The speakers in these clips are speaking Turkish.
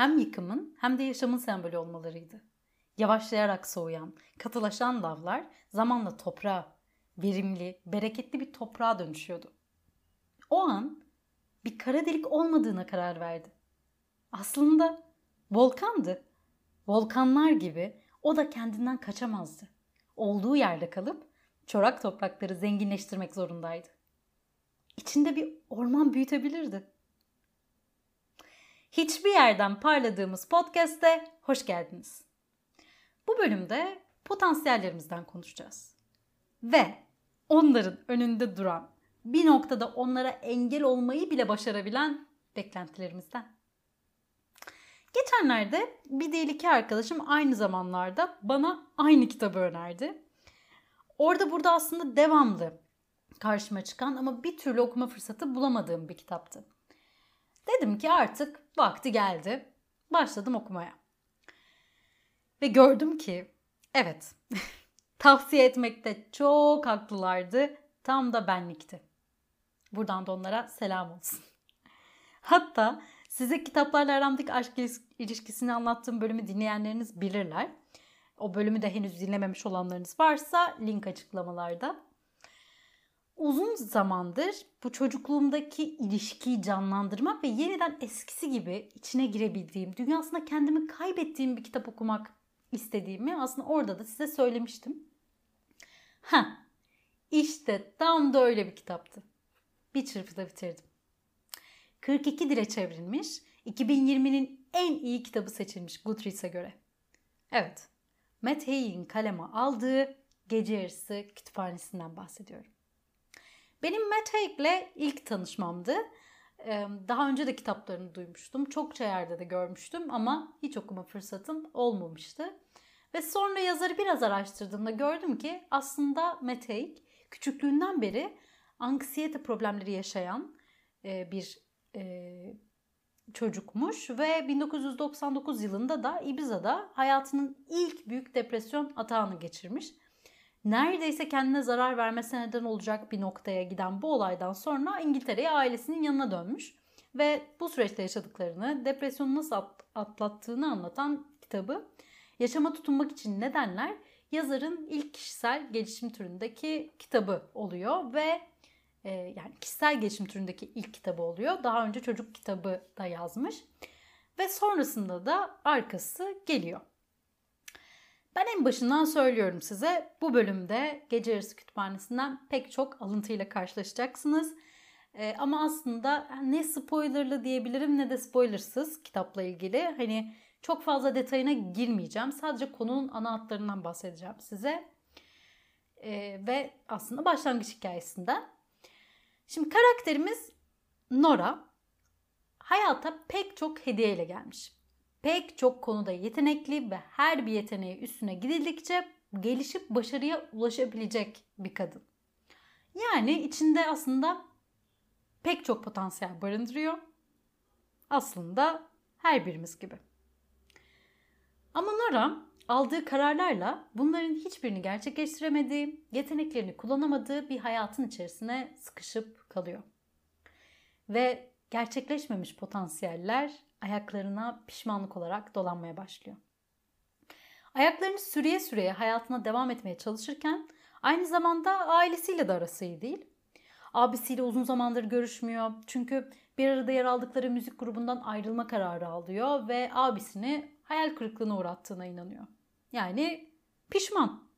Hem yıkımın hem de yaşamın sembolü olmalarıydı. Yavaşlayarak soğuyan, katılaşan lavlar zamanla toprağa, verimli, bereketli bir toprağa dönüşüyordu. O an bir kara delik olmadığına karar verdi. Aslında volkandı. Volkanlar gibi o da kendinden kaçamazdı. Olduğu yerde kalıp çorak toprakları zenginleştirmek zorundaydı. İçinde bir orman büyütebilirdi. Hiçbir yerden parladığımız podcast'te hoş geldiniz. Bu bölümde potansiyellerimizden konuşacağız. Ve onların önünde duran, bir noktada onlara engel olmayı bile başarabilen beklentilerimizden. Geçenlerde bir değil iki arkadaşım aynı zamanlarda bana aynı kitabı önerdi. Orada burada aslında devamlı karşıma çıkan ama bir türlü okuma fırsatı bulamadığım bir kitaptı. Dedim ki artık vakti geldi. Başladım okumaya. Ve gördüm ki evet tavsiye etmekte çok haklılardı. Tam da benlikti. Buradan da onlara selam olsun. Hatta size kitaplarla aramdaki aşk ilişkisini anlattığım bölümü dinleyenleriniz bilirler. O bölümü de henüz dinlememiş olanlarınız varsa link açıklamalarda. Uzun zamandır bu çocukluğumdaki ilişkiyi canlandırmak ve yeniden eskisi gibi içine girebildiğim, dünyasında kendimi kaybettiğim bir kitap okumak istediğimi aslında orada da size söylemiştim. Ha, işte tam da öyle bir kitaptı. Bir çırpıda bitirdim. 42 dile çevrilmiş, 2020'nin en iyi kitabı seçilmiş Goodreads'e göre. Evet, Matt Haig'in kaleme aldığı Gece Yarısı Kütüphanesi'nden bahsediyorum. Benim Matt Haig'le ilk tanışmamdı. Daha önce de kitaplarını duymuştum. Çokça yerde de görmüştüm ama hiç okuma fırsatım olmamıştı. Ve sonra yazarı biraz araştırdığımda gördüm ki aslında Matt küçüklüğünden beri anksiyete problemleri yaşayan bir çocukmuş ve 1999 yılında da Ibiza'da hayatının ilk büyük depresyon atağını geçirmiş. Neredeyse kendine zarar vermesine neden olacak bir noktaya giden bu olaydan sonra İngiltere'ye ailesinin yanına dönmüş ve bu süreçte yaşadıklarını, depresyonu nasıl atlattığını anlatan kitabı Yaşama tutunmak için nedenler yazarın ilk kişisel gelişim türündeki kitabı oluyor ve e, yani kişisel gelişim türündeki ilk kitabı oluyor. Daha önce çocuk kitabı da yazmış ve sonrasında da arkası geliyor. Ben en başından söylüyorum size bu bölümde Gece Yarısı Kütüphanesi'nden pek çok alıntıyla karşılaşacaksınız. Ee, ama aslında ne spoilerlı diyebilirim ne de spoilersız kitapla ilgili. Hani çok fazla detayına girmeyeceğim. Sadece konunun ana hatlarından bahsedeceğim size. Ee, ve aslında başlangıç hikayesinden. Şimdi karakterimiz Nora hayata pek çok hediyeyle gelmiş. Pek çok konuda yetenekli ve her bir yeteneği üstüne gidildikçe gelişip başarıya ulaşabilecek bir kadın. Yani içinde aslında pek çok potansiyel barındırıyor. Aslında her birimiz gibi. Ama Nora aldığı kararlarla bunların hiçbirini gerçekleştiremediği, yeteneklerini kullanamadığı bir hayatın içerisine sıkışıp kalıyor. Ve gerçekleşmemiş potansiyeller ayaklarına pişmanlık olarak dolanmaya başlıyor. Ayaklarını süreye süreye hayatına devam etmeye çalışırken aynı zamanda ailesiyle de arası iyi değil. Abisiyle uzun zamandır görüşmüyor. Çünkü bir arada yer aldıkları müzik grubundan ayrılma kararı alıyor ve abisini hayal kırıklığına uğrattığına inanıyor. Yani pişman.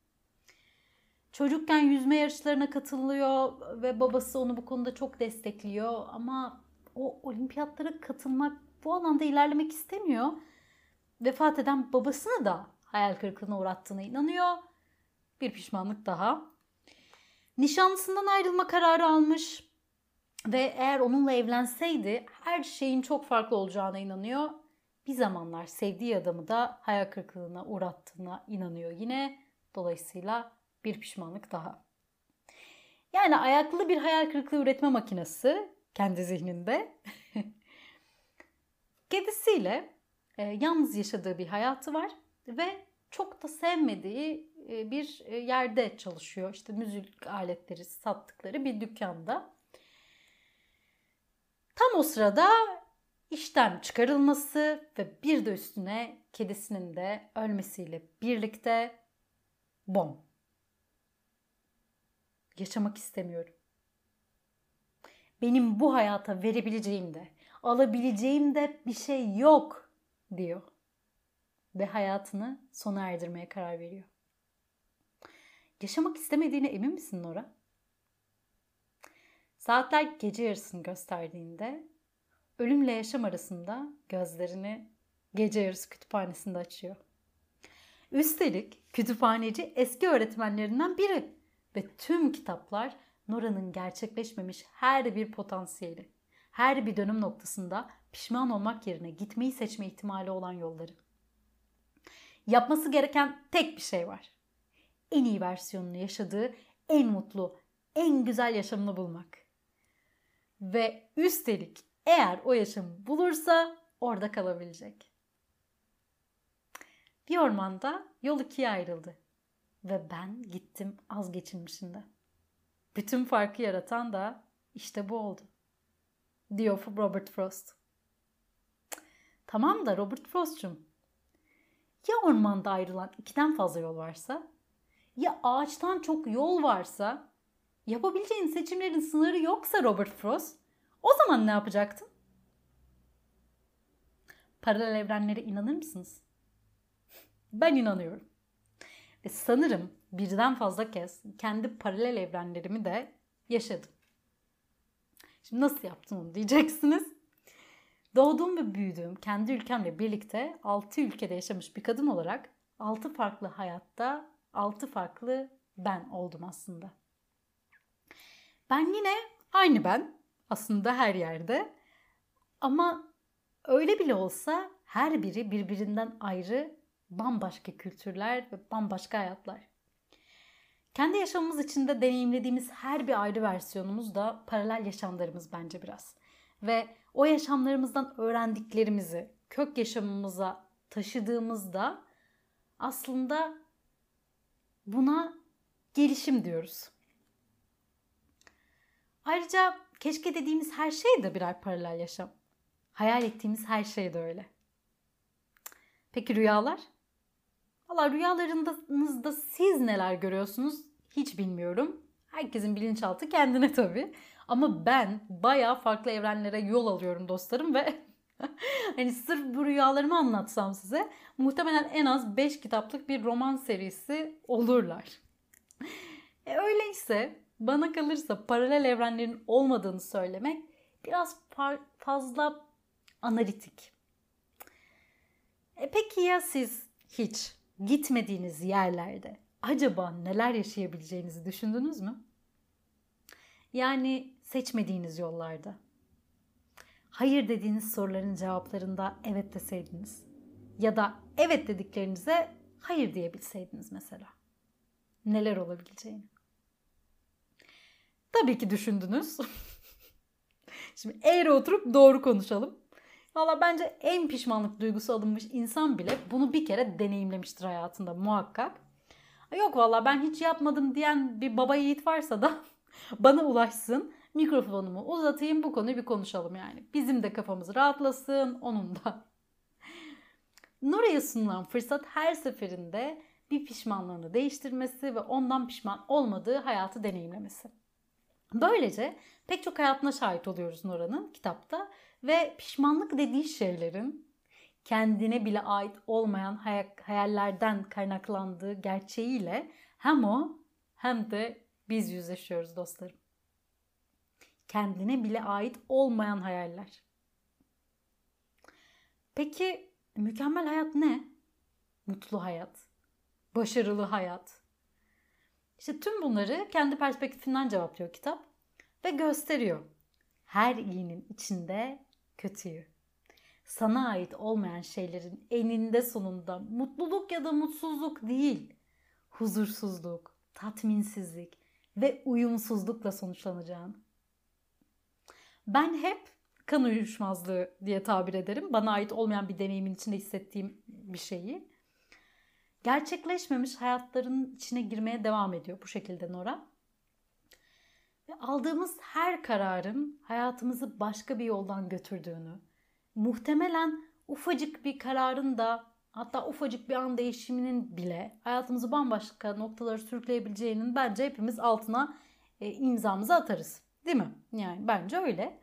Çocukken yüzme yarışlarına katılıyor ve babası onu bu konuda çok destekliyor ama o olimpiyatlara katılmak, bu alanda ilerlemek istemiyor. Vefat eden babasını da hayal kırıklığına uğrattığına inanıyor. Bir pişmanlık daha. Nişanlısından ayrılma kararı almış ve eğer onunla evlenseydi her şeyin çok farklı olacağına inanıyor bir zamanlar sevdiği adamı da hayal kırıklığına uğrattığına inanıyor yine. Dolayısıyla bir pişmanlık daha. Yani ayaklı bir hayal kırıklığı üretme makinesi kendi zihninde. Kedisiyle e, yalnız yaşadığı bir hayatı var ve çok da sevmediği e, bir e, yerde çalışıyor. İşte müzik aletleri sattıkları bir dükkanda. Tam o sırada işten çıkarılması ve bir de üstüne kedisinin de ölmesiyle birlikte bom. Yaşamak istemiyorum. Benim bu hayata verebileceğim de, alabileceğim de bir şey yok diyor. Ve hayatını sona erdirmeye karar veriyor. Yaşamak istemediğine emin misin Nora? Saatler gece yarısını gösterdiğinde ölümle yaşam arasında gözlerini gece yarısı kütüphanesinde açıyor. Üstelik kütüphaneci eski öğretmenlerinden biri ve tüm kitaplar Nora'nın gerçekleşmemiş her bir potansiyeli, her bir dönüm noktasında pişman olmak yerine gitmeyi seçme ihtimali olan yolları. Yapması gereken tek bir şey var. En iyi versiyonunu yaşadığı en mutlu, en güzel yaşamını bulmak. Ve üstelik eğer o yaşamı bulursa orada kalabilecek. Bir ormanda yol ikiye ayrıldı ve ben gittim az geçilmişinde. Bütün farkı yaratan da işte bu oldu. Diyor Robert Frost. Tamam da Robert Frost'cum. Ya ormanda ayrılan ikiden fazla yol varsa? Ya ağaçtan çok yol varsa? Yapabileceğin seçimlerin sınırı yoksa Robert Frost? O zaman ne yapacaktın? Paralel evrenlere inanır mısınız? Ben inanıyorum. Ve sanırım birden fazla kez kendi paralel evrenlerimi de yaşadım. Şimdi nasıl yaptım onu diyeceksiniz. Doğduğum ve büyüdüğüm kendi ülkemle birlikte 6 ülkede yaşamış bir kadın olarak 6 farklı hayatta 6 farklı ben oldum aslında. Ben yine aynı ben aslında her yerde. Ama öyle bile olsa her biri birbirinden ayrı bambaşka kültürler ve bambaşka hayatlar. Kendi yaşamımız içinde deneyimlediğimiz her bir ayrı versiyonumuz da paralel yaşamlarımız bence biraz. Ve o yaşamlarımızdan öğrendiklerimizi kök yaşamımıza taşıdığımızda aslında buna gelişim diyoruz. Ayrıca keşke dediğimiz her şey de birer paralel yaşam. Hayal ettiğimiz her şey de öyle. Peki rüyalar? Valla rüyalarınızda siz neler görüyorsunuz hiç bilmiyorum. Herkesin bilinçaltı kendine tabii. Ama ben bayağı farklı evrenlere yol alıyorum dostlarım ve hani sırf bu rüyalarımı anlatsam size muhtemelen en az 5 kitaplık bir roman serisi olurlar. E öyleyse bana kalırsa paralel evrenlerin olmadığını söylemek biraz fazla analitik. E peki ya siz hiç gitmediğiniz yerlerde acaba neler yaşayabileceğinizi düşündünüz mü? Yani seçmediğiniz yollarda. Hayır dediğiniz soruların cevaplarında evet deseydiniz. Ya da evet dediklerinize hayır diyebilseydiniz mesela. Neler olabileceğini. Tabii ki düşündünüz. Şimdi eğri oturup doğru konuşalım. Valla bence en pişmanlık duygusu alınmış insan bile bunu bir kere deneyimlemiştir hayatında muhakkak. Yok valla ben hiç yapmadım diyen bir baba yiğit varsa da bana ulaşsın. Mikrofonumu uzatayım bu konuyu bir konuşalım yani. Bizim de kafamız rahatlasın onun da. Nora'ya sunulan fırsat her seferinde bir pişmanlığını değiştirmesi ve ondan pişman olmadığı hayatı deneyimlemesi. Böylece pek çok hayatına şahit oluyoruz Nora'nın kitapta ve pişmanlık dediği şeylerin kendine bile ait olmayan hayallerden kaynaklandığı gerçeğiyle hem o hem de biz yüzleşiyoruz dostlarım. Kendine bile ait olmayan hayaller. Peki mükemmel hayat ne? Mutlu hayat, başarılı hayat, işte tüm bunları kendi perspektifinden cevaplıyor kitap ve gösteriyor. Her iyinin içinde kötüyü. Sana ait olmayan şeylerin eninde sonunda mutluluk ya da mutsuzluk değil, huzursuzluk, tatminsizlik ve uyumsuzlukla sonuçlanacağını. Ben hep kan uyuşmazlığı diye tabir ederim. Bana ait olmayan bir deneyimin içinde hissettiğim bir şeyi gerçekleşmemiş hayatların içine girmeye devam ediyor bu şekilde Nora. Ve aldığımız her kararın hayatımızı başka bir yoldan götürdüğünü muhtemelen ufacık bir kararın da hatta ufacık bir an değişiminin bile hayatımızı bambaşka noktalara sürükleyebileceğinin bence hepimiz altına e, imzamızı atarız. Değil mi? Yani bence öyle.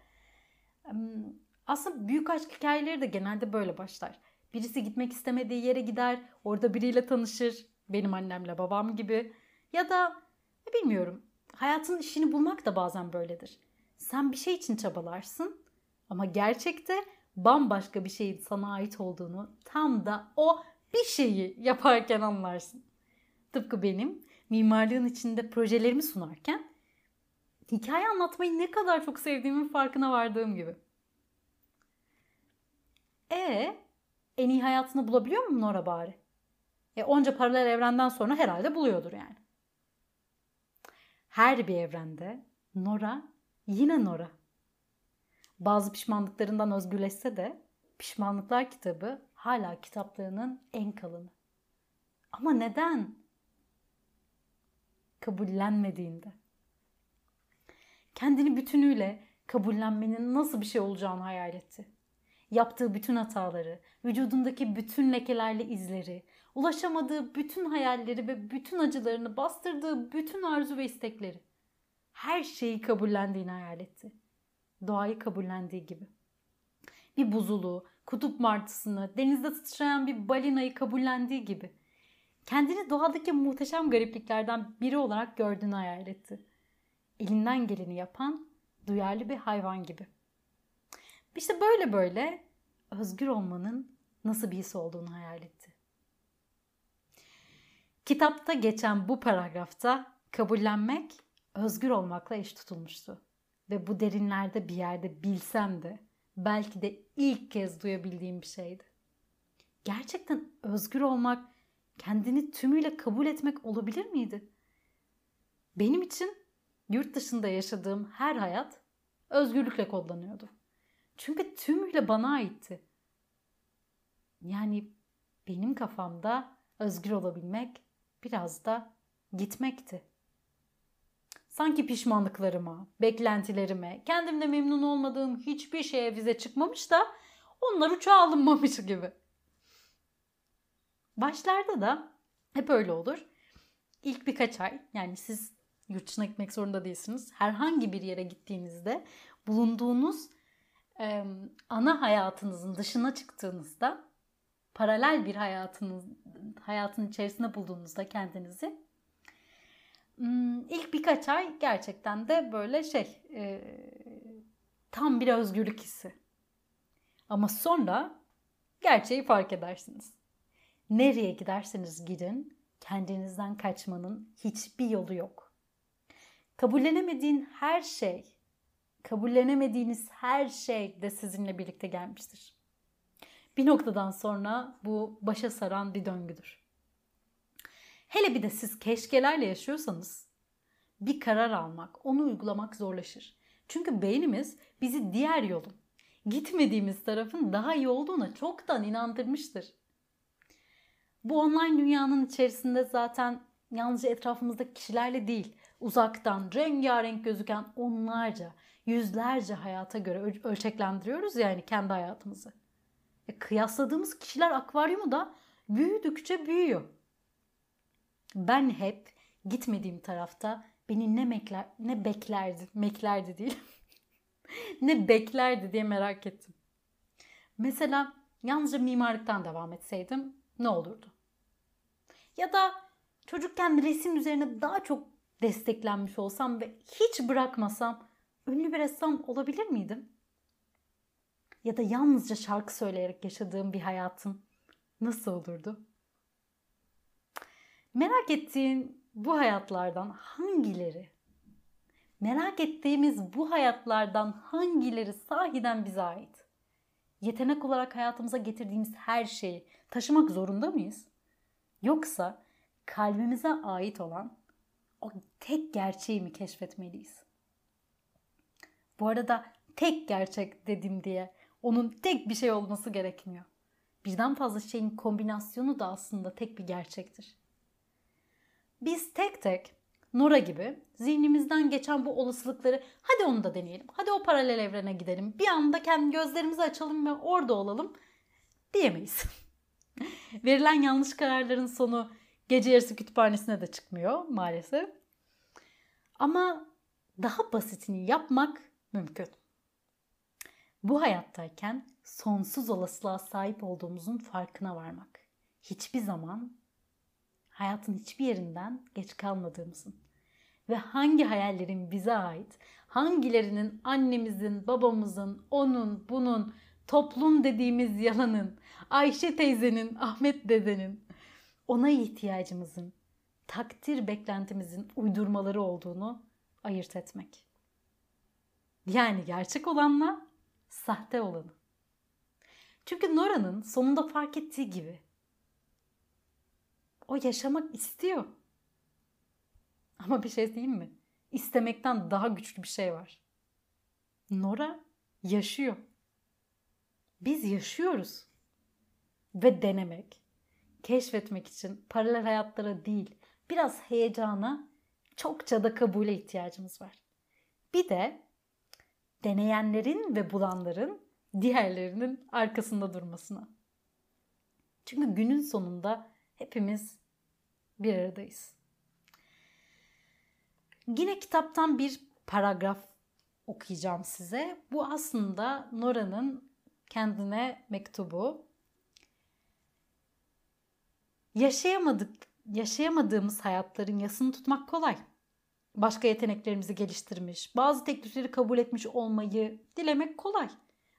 Aslında büyük aşk hikayeleri de genelde böyle başlar. Birisi gitmek istemediği yere gider, orada biriyle tanışır. Benim annemle babam gibi. Ya da bilmiyorum. Hayatın işini bulmak da bazen böyledir. Sen bir şey için çabalarsın ama gerçekte bambaşka bir şeyin sana ait olduğunu tam da o bir şeyi yaparken anlarsın. Tıpkı benim mimarlığın içinde projelerimi sunarken hikaye anlatmayı ne kadar çok sevdiğimin farkına vardığım gibi. E en iyi hayatını bulabiliyor mu Nora bari? E onca paralel evrenden sonra herhalde buluyordur yani. Her bir evrende Nora yine Nora. Bazı pişmanlıklarından özgürleşse de Pişmanlıklar kitabı hala kitaplarının en kalını. Ama neden? Kabullenmediğinde. Kendini bütünüyle kabullenmenin nasıl bir şey olacağını hayal etti. Yaptığı bütün hataları, vücudundaki bütün lekelerle izleri, ulaşamadığı bütün hayalleri ve bütün acılarını bastırdığı bütün arzu ve istekleri. Her şeyi kabullendiğini hayal etti. Doğayı kabullendiği gibi. Bir buzulu, kutup martısını, denizde titreyen bir balinayı kabullendiği gibi. Kendini doğadaki muhteşem garipliklerden biri olarak gördüğünü hayal etti. Elinden geleni yapan, duyarlı bir hayvan gibi. İşte böyle böyle özgür olmanın nasıl bir his olduğunu hayal etti. Kitapta geçen bu paragrafta kabullenmek özgür olmakla eş tutulmuştu. Ve bu derinlerde bir yerde bilsem de belki de ilk kez duyabildiğim bir şeydi. Gerçekten özgür olmak, kendini tümüyle kabul etmek olabilir miydi? Benim için yurt dışında yaşadığım her hayat özgürlükle kodlanıyordu. Çünkü tümüyle bana aitti. Yani benim kafamda özgür olabilmek biraz da gitmekti. Sanki pişmanlıklarıma, beklentilerime, kendimde memnun olmadığım hiçbir şeye vize çıkmamış da onlar uçağa alınmamış gibi. Başlarda da hep öyle olur. İlk birkaç ay yani siz yurt dışına gitmek zorunda değilsiniz. Herhangi bir yere gittiğinizde bulunduğunuz e, ana hayatınızın dışına çıktığınızda paralel bir hayatınız hayatın içerisinde bulduğunuzda kendinizi Hmm, ilk birkaç ay gerçekten de böyle şey e, tam bir özgürlük hissi. Ama sonra gerçeği fark edersiniz. Nereye giderseniz gidin kendinizden kaçmanın hiçbir yolu yok. Kabullenemediğin her şey, kabullenemediğiniz her şey de sizinle birlikte gelmiştir. Bir noktadan sonra bu başa saran bir döngüdür. Hele bir de siz keşkelerle yaşıyorsanız bir karar almak, onu uygulamak zorlaşır. Çünkü beynimiz bizi diğer yolun, gitmediğimiz tarafın daha iyi olduğuna çoktan inandırmıştır. Bu online dünyanın içerisinde zaten yalnızca etrafımızdaki kişilerle değil, uzaktan rengarenk gözüken onlarca, yüzlerce hayata göre ölçeklendiriyoruz yani kendi hayatımızı. E, kıyasladığımız kişiler akvaryumu da büyüdükçe büyüyor. Ben hep gitmediğim tarafta beni ne mekler, ne beklerdi, meklerdi değil. ne beklerdi diye merak ettim. Mesela yalnızca mimarlıktan devam etseydim ne olurdu? Ya da çocukken resim üzerine daha çok desteklenmiş olsam ve hiç bırakmasam ünlü bir ressam olabilir miydim? Ya da yalnızca şarkı söyleyerek yaşadığım bir hayatım nasıl olurdu? Merak ettiğin bu hayatlardan hangileri? Merak ettiğimiz bu hayatlardan hangileri sahiden bize ait? Yetenek olarak hayatımıza getirdiğimiz her şeyi taşımak zorunda mıyız? Yoksa kalbimize ait olan o tek gerçeği mi keşfetmeliyiz? Bu arada tek gerçek dedim diye onun tek bir şey olması gerekmiyor. Birden fazla şeyin kombinasyonu da aslında tek bir gerçektir. Biz tek tek Nora gibi zihnimizden geçen bu olasılıkları hadi onu da deneyelim. Hadi o paralel evrene gidelim. Bir anda kendi gözlerimizi açalım ve orada olalım diyemeyiz. Verilen yanlış kararların sonu gece yarısı kütüphanesine de çıkmıyor maalesef. Ama daha basitini yapmak mümkün. Bu hayattayken sonsuz olasılığa sahip olduğumuzun farkına varmak. Hiçbir zaman hayatın hiçbir yerinden geç kalmadığımızın ve hangi hayallerin bize ait, hangilerinin annemizin, babamızın, onun, bunun, toplum dediğimiz yalanın, Ayşe teyzenin, Ahmet dedenin ona ihtiyacımızın, takdir beklentimizin uydurmaları olduğunu ayırt etmek. Yani gerçek olanla sahte olanı. Çünkü Nora'nın sonunda fark ettiği gibi o yaşamak istiyor. Ama bir şey diyeyim mi? İstemekten daha güçlü bir şey var. Nora yaşıyor. Biz yaşıyoruz. Ve denemek, keşfetmek için paralel hayatlara değil, biraz heyecana, çokça da kabule ihtiyacımız var. Bir de deneyenlerin ve bulanların diğerlerinin arkasında durmasına. Çünkü günün sonunda hepimiz bir aradayız. Yine kitaptan bir paragraf okuyacağım size. Bu aslında Nora'nın kendine mektubu. Yaşayamadık, yaşayamadığımız hayatların yasını tutmak kolay. Başka yeteneklerimizi geliştirmiş, bazı teklifleri kabul etmiş olmayı dilemek kolay.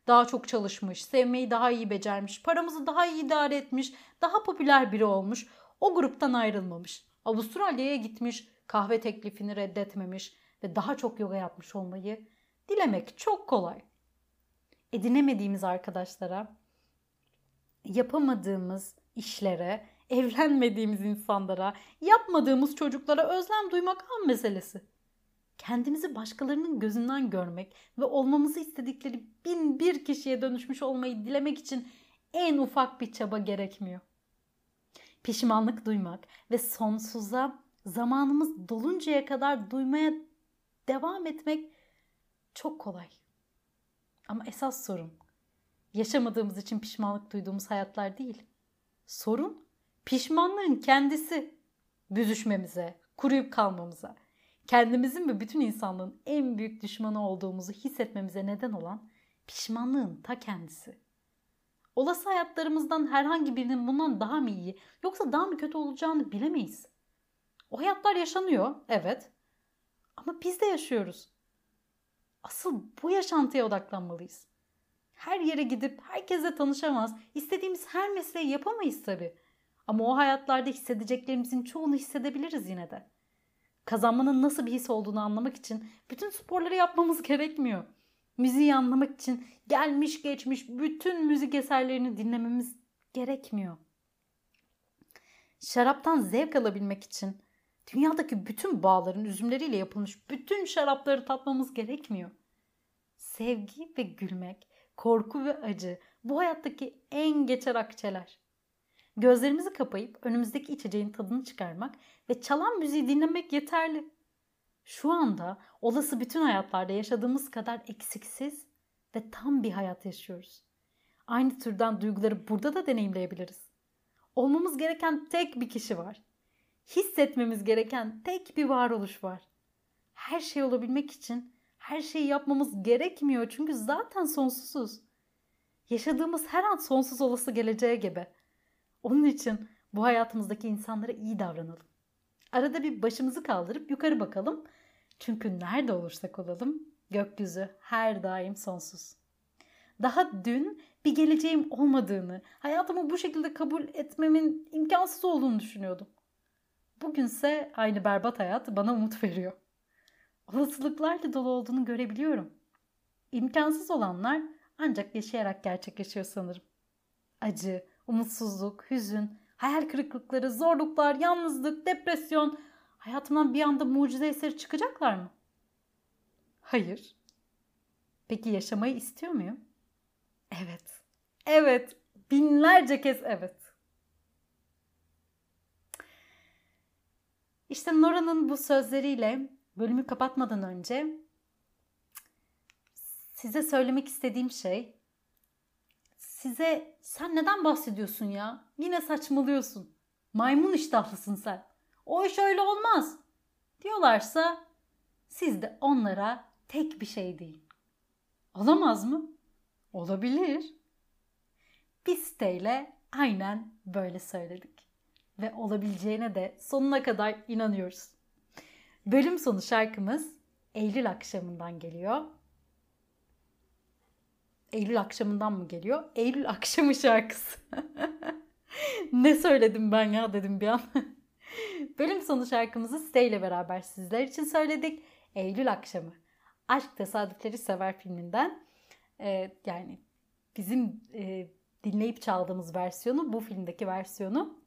Daha çok çalışmış, sevmeyi daha iyi becermiş, paramızı daha iyi idare etmiş, daha popüler biri olmuş, o gruptan ayrılmamış. Avustralya'ya gitmiş, kahve teklifini reddetmemiş ve daha çok yoga yapmış olmayı dilemek çok kolay. Edinemediğimiz arkadaşlara, yapamadığımız işlere, evlenmediğimiz insanlara, yapmadığımız çocuklara özlem duymak an meselesi. Kendimizi başkalarının gözünden görmek ve olmamızı istedikleri bin bir kişiye dönüşmüş olmayı dilemek için en ufak bir çaba gerekmiyor. Pişmanlık duymak ve sonsuza zamanımız doluncaya kadar duymaya devam etmek çok kolay. Ama esas sorun yaşamadığımız için pişmanlık duyduğumuz hayatlar değil. Sorun pişmanlığın kendisi büzüşmemize, kuruyup kalmamıza, kendimizin ve bütün insanlığın en büyük düşmanı olduğumuzu hissetmemize neden olan pişmanlığın ta kendisi. Olası hayatlarımızdan herhangi birinin bundan daha mı iyi yoksa daha mı kötü olacağını bilemeyiz. O hayatlar yaşanıyor, evet. Ama biz de yaşıyoruz. Asıl bu yaşantıya odaklanmalıyız. Her yere gidip herkese tanışamaz, istediğimiz her mesleği yapamayız tabii. Ama o hayatlarda hissedeceklerimizin çoğunu hissedebiliriz yine de. Kazanmanın nasıl bir his olduğunu anlamak için bütün sporları yapmamız gerekmiyor. Müziği anlamak için gelmiş geçmiş bütün müzik eserlerini dinlememiz gerekmiyor. Şaraptan zevk alabilmek için dünyadaki bütün bağların üzümleriyle yapılmış bütün şarapları tatmamız gerekmiyor. Sevgi ve gülmek, korku ve acı bu hayattaki en geçer akçeler. Gözlerimizi kapayıp önümüzdeki içeceğin tadını çıkarmak ve çalan müziği dinlemek yeterli. Şu anda olası bütün hayatlarda yaşadığımız kadar eksiksiz ve tam bir hayat yaşıyoruz. Aynı türden duyguları burada da deneyimleyebiliriz. Olmamız gereken tek bir kişi var. Hissetmemiz gereken tek bir varoluş var. Her şey olabilmek için her şeyi yapmamız gerekmiyor çünkü zaten sonsuzuz. Yaşadığımız her an sonsuz olası geleceğe gebe. Onun için bu hayatımızdaki insanlara iyi davranalım. Arada bir başımızı kaldırıp yukarı bakalım. Çünkü nerede olursak olalım gökyüzü her daim sonsuz. Daha dün bir geleceğim olmadığını, hayatımı bu şekilde kabul etmemin imkansız olduğunu düşünüyordum. Bugünse aynı berbat hayat bana umut veriyor. Olasılıklarla dolu olduğunu görebiliyorum. İmkansız olanlar ancak yaşayarak gerçekleşiyor sanırım. Acı, umutsuzluk, hüzün, hayal kırıklıkları, zorluklar, yalnızlık, depresyon hayatımdan bir anda mucize eseri çıkacaklar mı? Hayır. Peki yaşamayı istiyor muyum? Evet. Evet. Binlerce kez evet. İşte Nora'nın bu sözleriyle bölümü kapatmadan önce size söylemek istediğim şey size sen neden bahsediyorsun ya? Yine saçmalıyorsun. Maymun iştahlısın sen. O iş öyle olmaz. Diyorlarsa siz de onlara tek bir şey deyin. Olamaz mı? Olabilir. Biz siteyle aynen böyle söyledik. Ve olabileceğine de sonuna kadar inanıyoruz. Bölüm sonu şarkımız Eylül akşamından geliyor. Eylül akşamından mı geliyor? Eylül akşamı şarkısı. ne söyledim ben ya dedim bir an. Bölüm sonu şarkımızı Stay ile beraber sizler için söyledik. Eylül akşamı. Aşk Tesadüfleri Sever filminden. Ee, yani bizim e, dinleyip çaldığımız versiyonu, bu filmdeki versiyonu.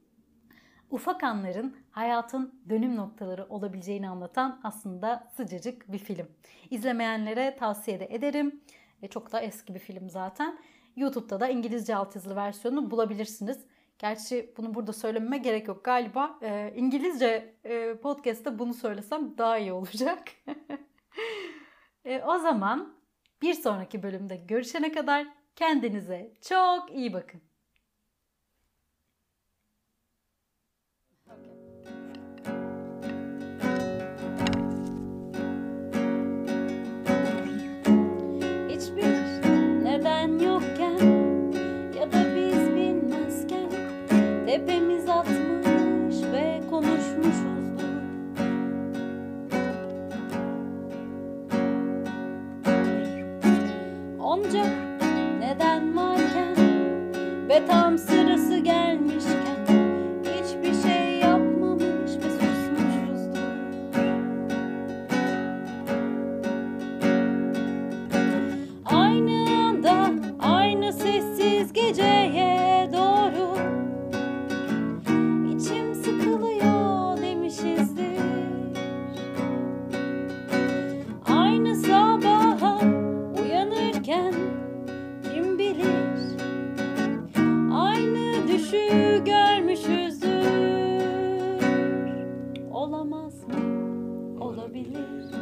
Ufak anların hayatın dönüm noktaları olabileceğini anlatan aslında sıcacık bir film. İzlemeyenlere tavsiye de ederim. E, çok da eski bir film zaten. YouTube'da da İngilizce altyazılı versiyonunu bulabilirsiniz. Gerçi bunu burada söylememe gerek yok. Galiba e, İngilizce e, podcast'ta bunu söylesem daha iyi olacak. e, o zaman bir sonraki bölümde görüşene kadar kendinize çok iyi bakın. Tepemiz atmış ve konuşmuşuzdur. Onca neden varken ve tam sırası gelmişken Olabilir.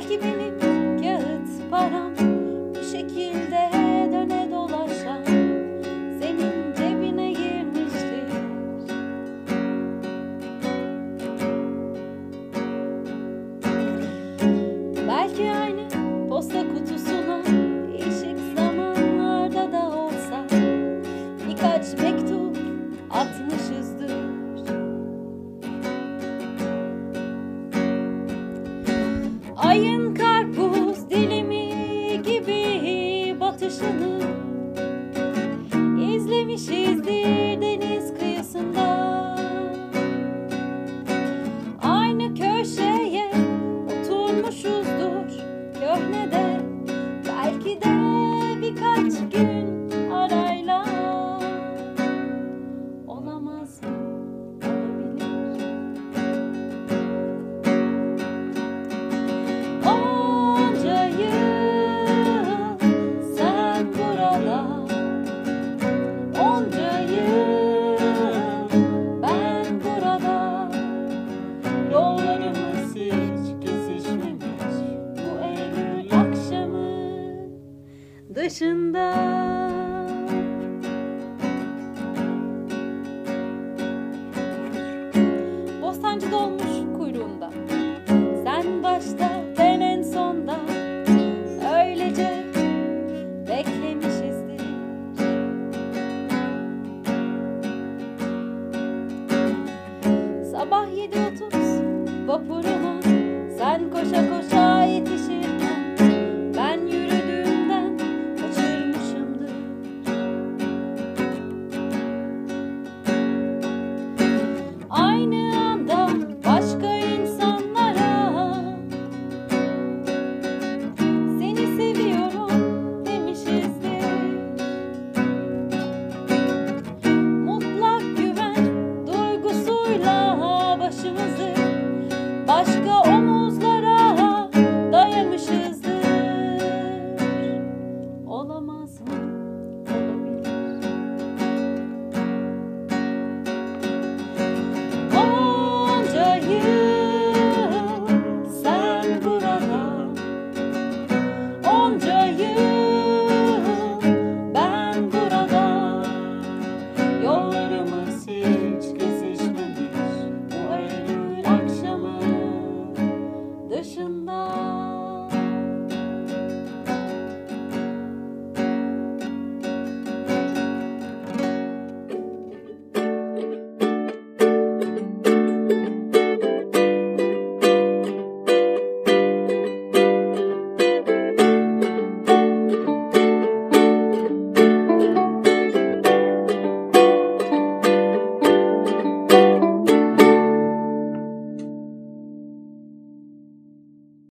Belki benim